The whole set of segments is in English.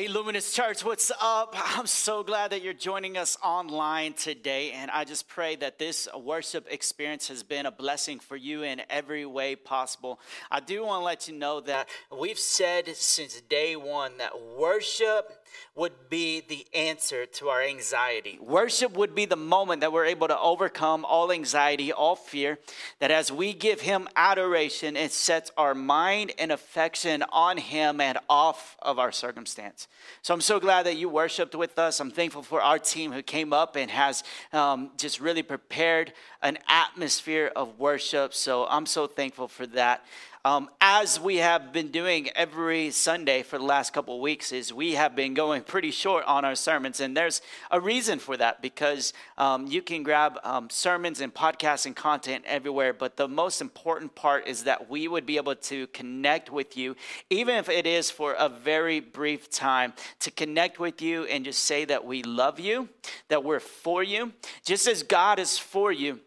Hey, Luminous Church, what's up? I'm so glad that you're joining us online today. And I just pray that this worship experience has been a blessing for you in every way possible. I do want to let you know that we've said since day one that worship would be the answer to our anxiety. Worship would be the moment that we're able to overcome all anxiety, all fear. That as we give Him adoration, it sets our mind and affection on Him and off of our circumstance. So I'm so glad that you worshiped with us. I'm thankful for our team who came up and has um, just really prepared an atmosphere of worship. So I'm so thankful for that. Um, as we have been doing every Sunday for the last couple of weeks, is we have been going pretty short on our sermons, and there's a reason for that because um, you can grab um, sermons and podcasts and content everywhere, but the most important part is that we would be able to connect with you, even if it is for a very brief time, to connect with you and just say that we love you, that we're for you, just as God is for you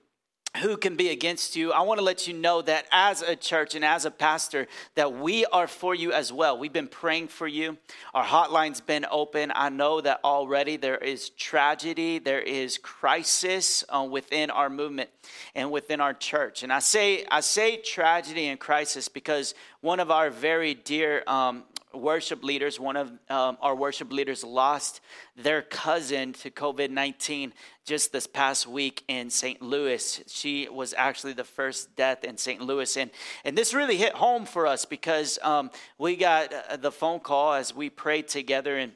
who can be against you i want to let you know that as a church and as a pastor that we are for you as well. We've been praying for you. Our hotline's been open. I know that already there is tragedy there is crisis uh, within our movement and within our church. And i say i say tragedy and crisis because one of our very dear um, worship leaders, one of um, our worship leaders lost their cousin to COVID 19 just this past week in St. Louis. She was actually the first death in St. Louis. And, and this really hit home for us because um, we got uh, the phone call as we prayed together and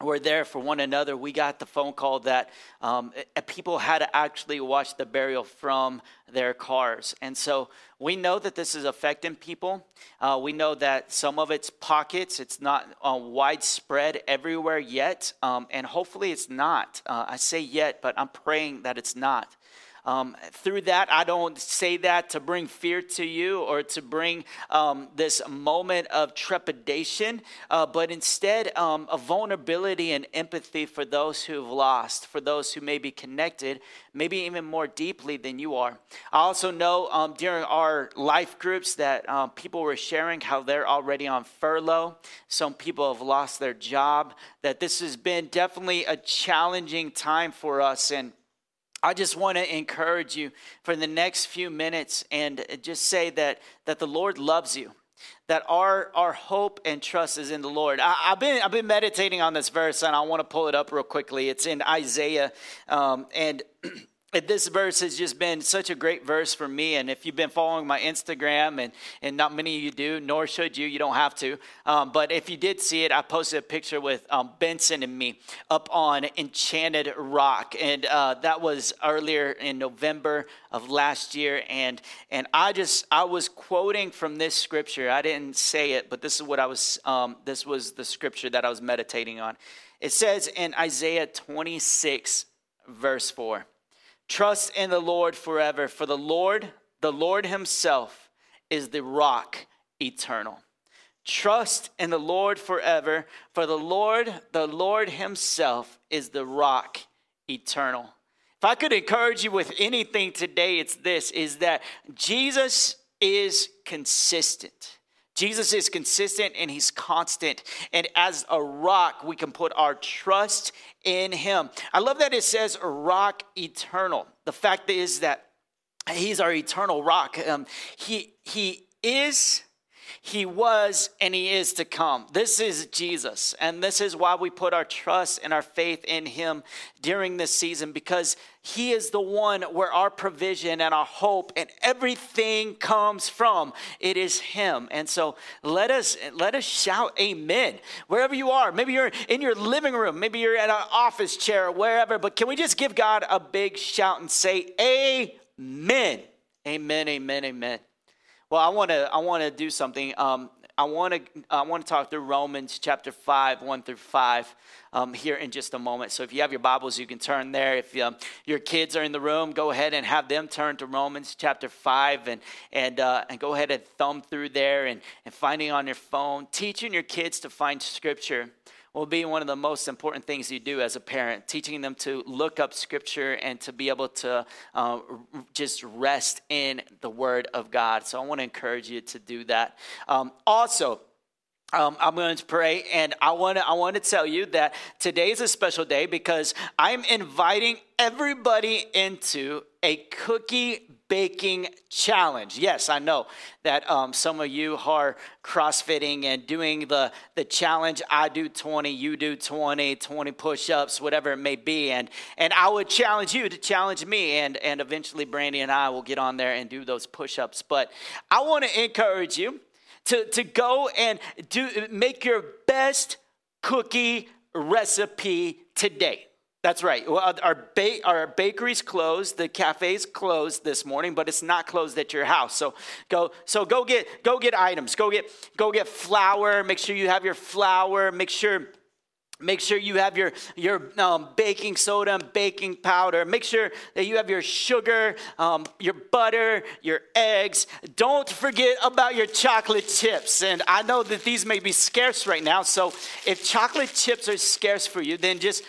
were there for one another, we got the phone call that um, people had to actually watch the burial from their cars. And so we know that this is affecting people. Uh, we know that some of it's pockets, it's not uh, widespread everywhere yet. Um, and hopefully it's not. Uh, I say yet, but I'm praying that it's not. Um, through that, I don't say that to bring fear to you or to bring um, this moment of trepidation, uh, but instead um, a vulnerability and empathy for those who've lost, for those who may be connected, maybe even more deeply than you are. I also know um, during our life groups that um, people were sharing how they're already on furlough. Some people have lost their job, that this has been definitely a challenging time for us. And I just want to encourage you for the next few minutes and just say that, that the Lord loves you, that our, our hope and trust is in the Lord. I, have been, I've been meditating on this verse and I want to pull it up real quickly. It's in Isaiah. Um, and this verse has just been such a great verse for me. And if you've been following my Instagram, and, and not many of you do, nor should you, you don't have to. Um, but if you did see it, I posted a picture with um, Benson and me up on Enchanted Rock. And uh, that was earlier in November of last year. And, and I just, I was quoting from this scripture. I didn't say it, but this is what I was, um, this was the scripture that I was meditating on. It says in Isaiah 26, verse 4. Trust in the Lord forever, for the Lord, the Lord Himself, is the rock eternal. Trust in the Lord forever, for the Lord, the Lord Himself, is the rock eternal. If I could encourage you with anything today, it's this is that Jesus is consistent. Jesus is consistent and he's constant. And as a rock, we can put our trust in him. I love that it says rock eternal. The fact is that he's our eternal rock. Um, he, he is he was and He is to come. This is Jesus. And this is why we put our trust and our faith in Him during this season because He is the one where our provision and our hope and everything comes from. It is Him. And so let us let us shout amen wherever you are. Maybe you're in your living room, maybe you're at an office chair, or wherever, but can we just give God a big shout and say amen? Amen, amen, amen. Well, I want to I want to do something. Um, I want to I want to talk through Romans chapter five, one through five, um, here in just a moment. So if you have your Bibles, you can turn there. If um, your kids are in the room, go ahead and have them turn to Romans chapter five, and and uh, and go ahead and thumb through there and and finding on your phone, teaching your kids to find Scripture will be one of the most important things you do as a parent, teaching them to look up scripture and to be able to uh, just rest in the word of God. So I want to encourage you to do that. Um, also, um, I'm going to pray, and I want to I want to tell you that today is a special day because I'm inviting everybody into a cookie baking challenge. Yes, I know that um, some of you are CrossFitting and doing the, the challenge. I do 20, you do 20, 20 push ups, whatever it may be. And, and I would challenge you to challenge me. And, and eventually, Brandy and I will get on there and do those push ups. But I want to encourage you to, to go and do make your best cookie recipe today. That's right. Well, our, ba- our bakery's closed, the cafe's closed this morning, but it's not closed at your house. So go, so go get, go get items. Go get, go get flour. Make sure you have your flour. Make sure Make sure you have your, your um, baking soda and baking powder. Make sure that you have your sugar, um, your butter, your eggs. Don't forget about your chocolate chips. And I know that these may be scarce right now. So if chocolate chips are scarce for you, then just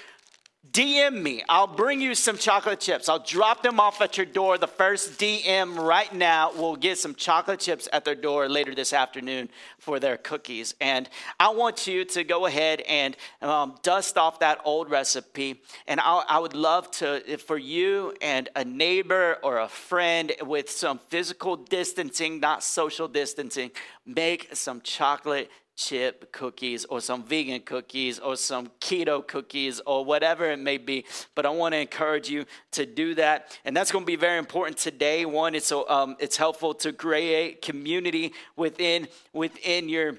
DM me. I'll bring you some chocolate chips. I'll drop them off at your door. The first DM right now will get some chocolate chips at their door later this afternoon for their cookies. And I want you to go ahead and um, dust off that old recipe. And I, I would love to, for you and a neighbor or a friend with some physical distancing, not social distancing, make some chocolate chip cookies or some vegan cookies or some keto cookies or whatever it may be. But I want to encourage you to do that. And that's going to be very important today. One, it's, um, it's helpful to create community within, within your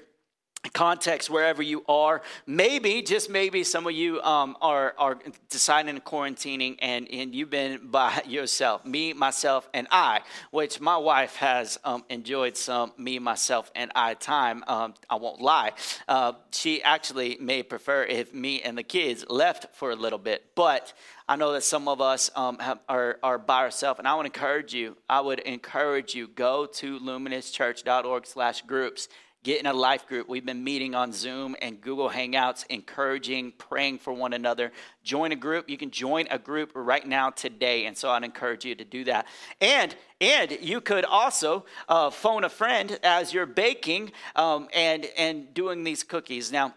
context wherever you are. Maybe, just maybe, some of you um, are, are deciding quarantining and, and you've been by yourself, me, myself, and I, which my wife has um, enjoyed some me, myself, and I time. Um, I won't lie. Uh, she actually may prefer if me and the kids left for a little bit, but I know that some of us um, have, are, are by ourselves, and I would encourage you. I would encourage you go to luminouschurch.org/groups Get in a life group. We've been meeting on Zoom and Google Hangouts, encouraging, praying for one another. Join a group. You can join a group right now today, and so I'd encourage you to do that. And and you could also uh, phone a friend as you're baking um, and and doing these cookies. Now,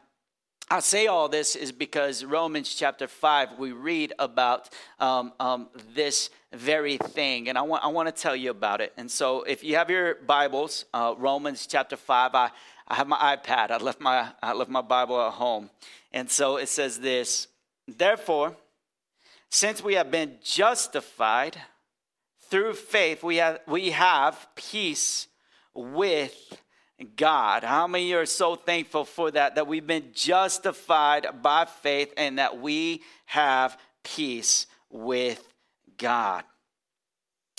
I say all this is because Romans chapter 5, we read about um, um, this very thing, and I want, I want to tell you about it. And so, if you have your Bibles, uh, Romans chapter 5, I, I have my iPad. I left my, I left my Bible at home. And so it says this Therefore, since we have been justified through faith, we have, we have peace with God. How many are so thankful for that? That we've been justified by faith and that we have peace with God.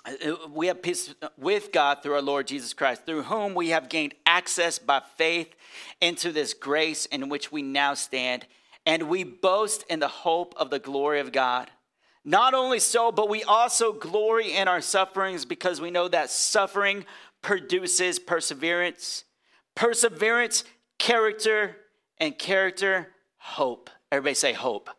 Uh, uh, we have peace with God through our Lord Jesus Christ, through whom we have gained access by faith into this grace in which we now stand. And we boast in the hope of the glory of God. Not only so, but we also glory in our sufferings because we know that suffering produces perseverance perseverance, character, and character, hope. Everybody say hope.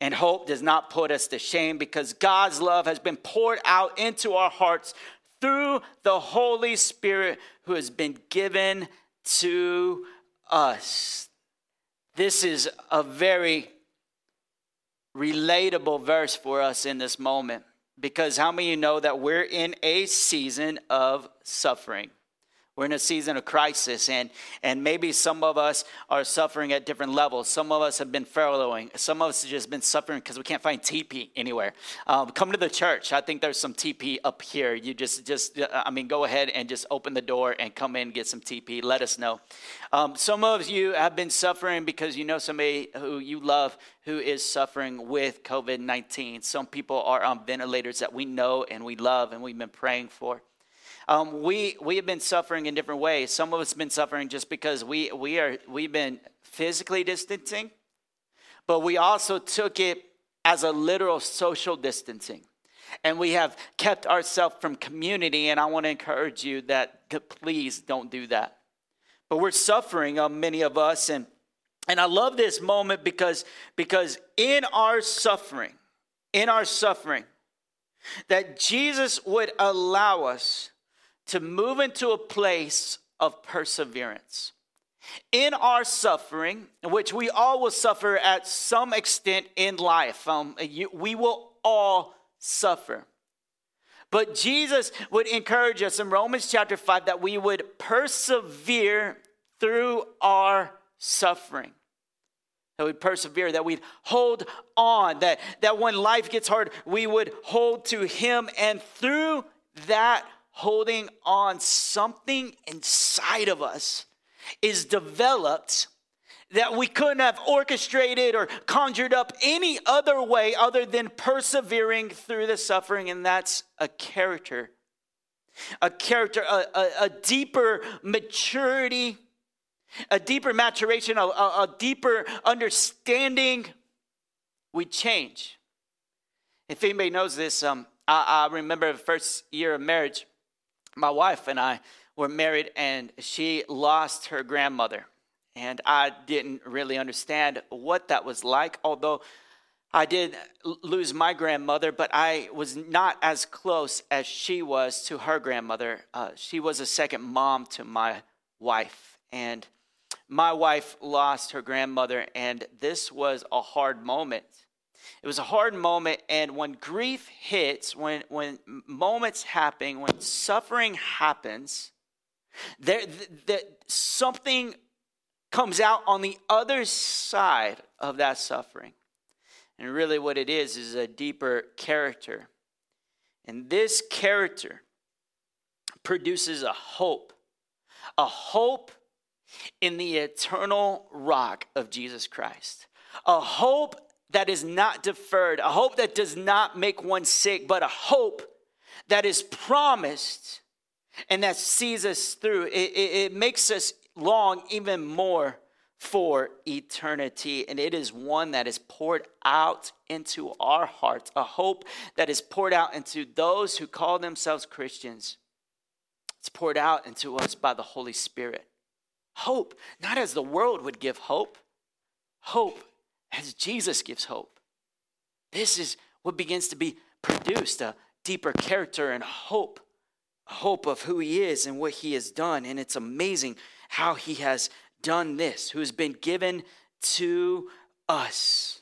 And hope does not put us to shame because God's love has been poured out into our hearts through the Holy Spirit who has been given to us. This is a very relatable verse for us in this moment because how many of you know that we're in a season of suffering? We're in a season of crisis, and, and maybe some of us are suffering at different levels. Some of us have been furloughing. Some of us have just been suffering because we can't find TP anywhere. Um, come to the church. I think there's some TP up here. You just, just, uh, I mean, go ahead and just open the door and come in get some TP. Let us know. Um, some of you have been suffering because you know somebody who you love who is suffering with COVID 19. Some people are on ventilators that we know and we love and we've been praying for. Um, we we have been suffering in different ways. Some of us have been suffering just because we we are we've been physically distancing, but we also took it as a literal social distancing. And we have kept ourselves from community, and I want to encourage you that to please don't do that. But we're suffering, uh, many of us, and and I love this moment because because in our suffering, in our suffering, that Jesus would allow us to move into a place of perseverance. In our suffering, which we all will suffer at some extent in life, um, you, we will all suffer. But Jesus would encourage us in Romans chapter 5 that we would persevere through our suffering that we'd persevere, that we'd hold on, that, that when life gets hard, we would hold to Him. And through that holding on, something inside of us is developed that we couldn't have orchestrated or conjured up any other way other than persevering through the suffering, and that's a character. A character, a, a, a deeper maturity a deeper maturation, a, a, deeper understanding, we change. If anybody knows this, um, I, I remember the first year of marriage, my wife and I were married, and she lost her grandmother. And I didn't really understand what that was like, although I did lose my grandmother, but I was not as close as she was to her grandmother. Uh, she was a second mom to my wife. And my wife lost her grandmother, and this was a hard moment. It was a hard moment, and when grief hits, when, when moments happen, when suffering happens, there, that something comes out on the other side of that suffering. And really, what it is, is a deeper character. And this character produces a hope, a hope in the eternal rock of Jesus Christ. A hope that is not deferred, a hope that does not make one sick, but a hope that is promised and that sees us through. It, it, it makes us long even more for eternity. And it is one that is poured out into our hearts, a hope that is poured out into those who call themselves Christians. It's poured out into us by the Holy Spirit. Hope, not as the world would give hope, hope as Jesus gives hope. This is what begins to be produced a deeper character and hope, hope of who he is and what he has done. And it's amazing how he has done this, who has been given to us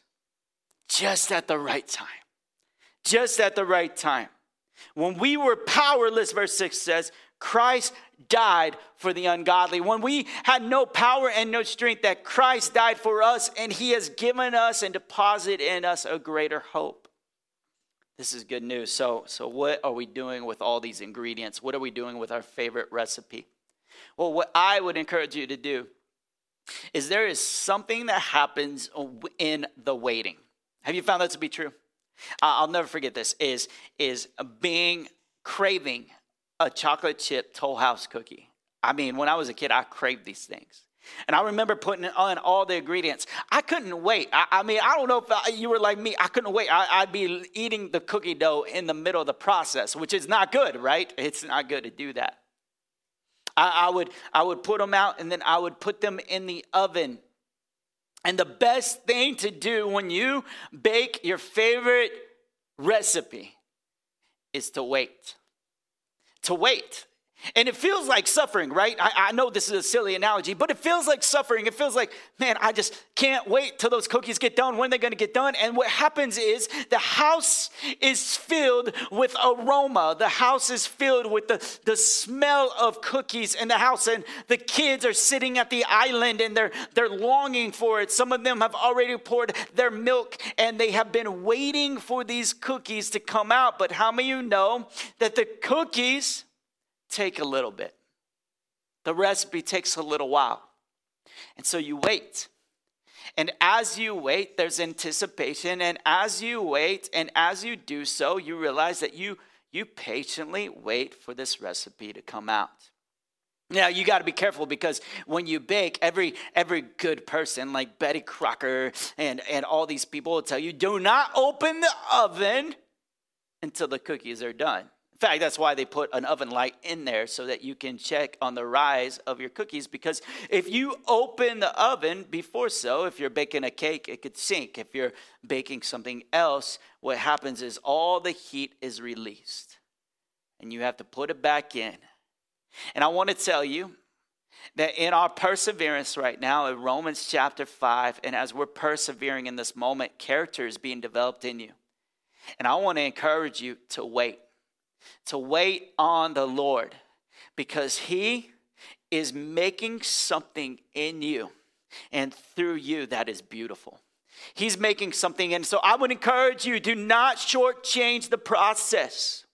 just at the right time. Just at the right time. When we were powerless, verse 6 says, Christ died for the ungodly. When we had no power and no strength, that Christ died for us and he has given us and deposited in us a greater hope. This is good news. So, so what are we doing with all these ingredients? What are we doing with our favorite recipe? Well, what I would encourage you to do is there is something that happens in the waiting. Have you found that to be true? Uh, I'll never forget this is is being craving a chocolate chip Toll House cookie. I mean, when I was a kid, I craved these things. And I remember putting on all the ingredients. I couldn't wait. I, I mean, I don't know if you were like me. I couldn't wait. I, would be eating the cookie dough in the middle of the process, which is not good, right? It's not good to do that. I, I would I would put them out and then I would put them in the oven. And the best thing to do when you bake your favorite recipe is to wait to wait. And it feels like suffering, right? I, I, know this is a silly analogy, but it feels like suffering. It feels like, man, I just can't wait till those cookies get done. When are they going to get done? And what happens is the house is filled with aroma. The house is filled with the, the smell of cookies in the house. And the kids are sitting at the island and they're, they're longing for it. Some of them have already poured their milk and they have been waiting for these cookies to come out. But how many of you know that the cookies take a little bit. The recipe takes a little while. And so you wait. And as you wait, there's anticipation. And as you wait, and as you do so, you realize that you you patiently wait for this recipe to come out. Now you got to be careful because when you bake, every every good person like Betty Crocker and and all these people will tell you, do not open the oven until the cookies are done. In fact, that's why they put an oven light in there so that you can check on the rise of your cookies. Because if you open the oven before so, if you're baking a cake, it could sink. If you're baking something else, what happens is all the heat is released and you have to put it back in. And I want to tell you that in our perseverance right now in Romans chapter 5, and as we're persevering in this moment, character is being developed in you. And I want to encourage you to wait to wait on the Lord because He is making something in you and through you that is beautiful. He's making something, and so I would encourage you do not shortchange the process.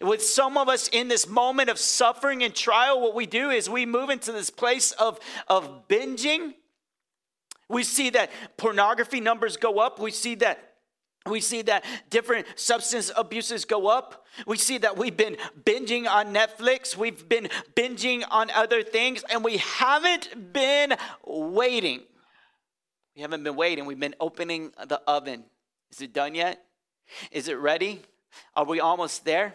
With some of us in this moment of suffering and trial, what we do is we move into this place of, of binging. We see that pornography numbers go up. We see that we see that different substance abuses go up. We see that we've been binging on Netflix. We've been binging on other things, and we haven't been waiting. We haven't been waiting. We've been opening the oven. Is it done yet? Is it ready? Are we almost there?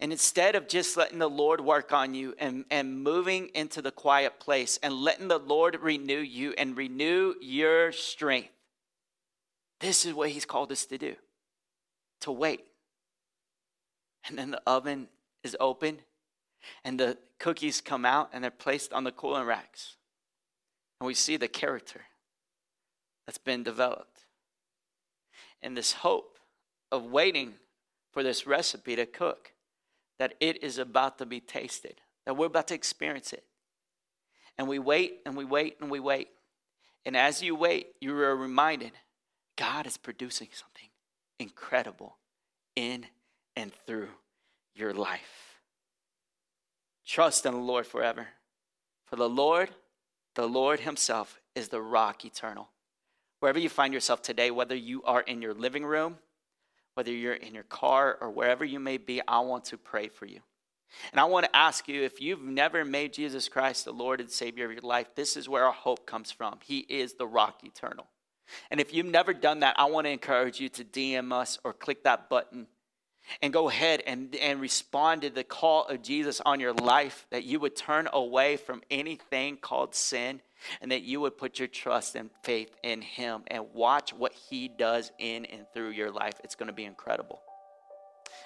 And instead of just letting the Lord work on you and, and moving into the quiet place and letting the Lord renew you and renew your strength, this is what he's called us to do to wait. And then the oven is open, and the cookies come out and they're placed on the cooling racks. And we see the character that's been developed. And this hope of waiting for this recipe to cook, that it is about to be tasted, that we're about to experience it. And we wait and we wait and we wait. And as you wait, you are reminded God is producing something incredible in and through your life. Trust in the Lord forever. For the Lord, the Lord Himself is the rock eternal. Wherever you find yourself today, whether you are in your living room, whether you're in your car, or wherever you may be, I want to pray for you. And I want to ask you if you've never made Jesus Christ the Lord and Savior of your life, this is where our hope comes from. He is the rock eternal. And if you've never done that, I want to encourage you to DM us or click that button and go ahead and, and respond to the call of Jesus on your life that you would turn away from anything called sin and that you would put your trust and faith in Him and watch what He does in and through your life. It's going to be incredible.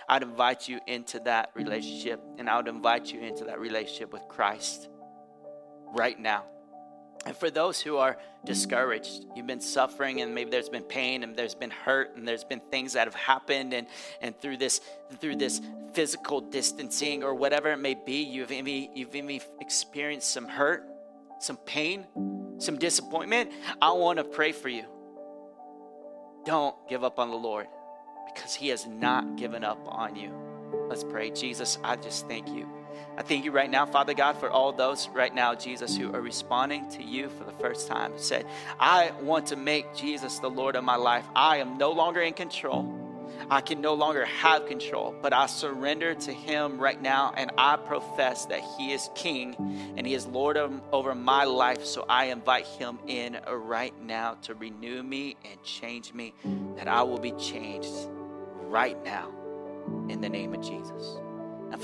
I'd invite you into that relationship, and I would invite you into that relationship with Christ right now. And for those who are discouraged, you've been suffering and maybe there's been pain and there's been hurt and there's been things that have happened and, and through this through this physical distancing or whatever it may be, you've even, you've even experienced some hurt, some pain, some disappointment. I want to pray for you. Don't give up on the Lord because He has not given up on you. Let's pray. Jesus, I just thank you I thank you right now, Father God, for all those right now, Jesus, who are responding to you for the first time. Said, I want to make Jesus the Lord of my life. I am no longer in control. I can no longer have control, but I surrender to Him right now and I profess that He is King and He is Lord of, over my life. So I invite Him in right now to renew me and change me, that I will be changed right now in the name of Jesus.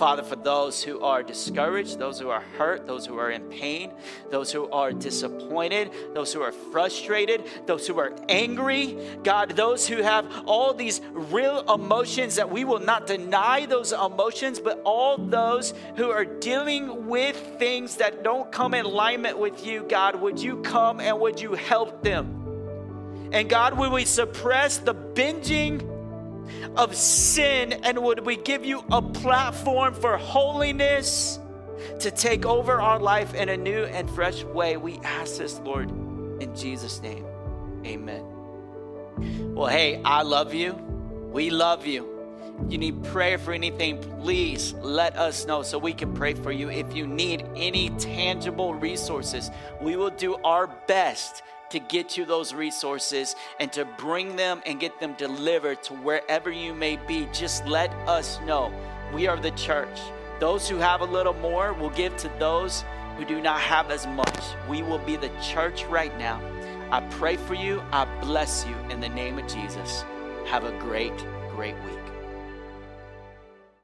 Father, for those who are discouraged, those who are hurt, those who are in pain, those who are disappointed, those who are frustrated, those who are angry, God, those who have all these real emotions that we will not deny those emotions, but all those who are dealing with things that don't come in alignment with you, God, would you come and would you help them? And God, would we suppress the binging of sin and would we give you a platform for holiness to take over our life in a new and fresh way. We ask this, Lord, in Jesus' name. Amen. Well, hey, I love you. We love you. You need prayer for anything, please let us know so we can pray for you. If you need any tangible resources, we will do our best to get you those resources and to bring them and get them delivered to wherever you may be, just let us know. We are the church. Those who have a little more will give to those who do not have as much. We will be the church right now. I pray for you. I bless you in the name of Jesus. Have a great, great week.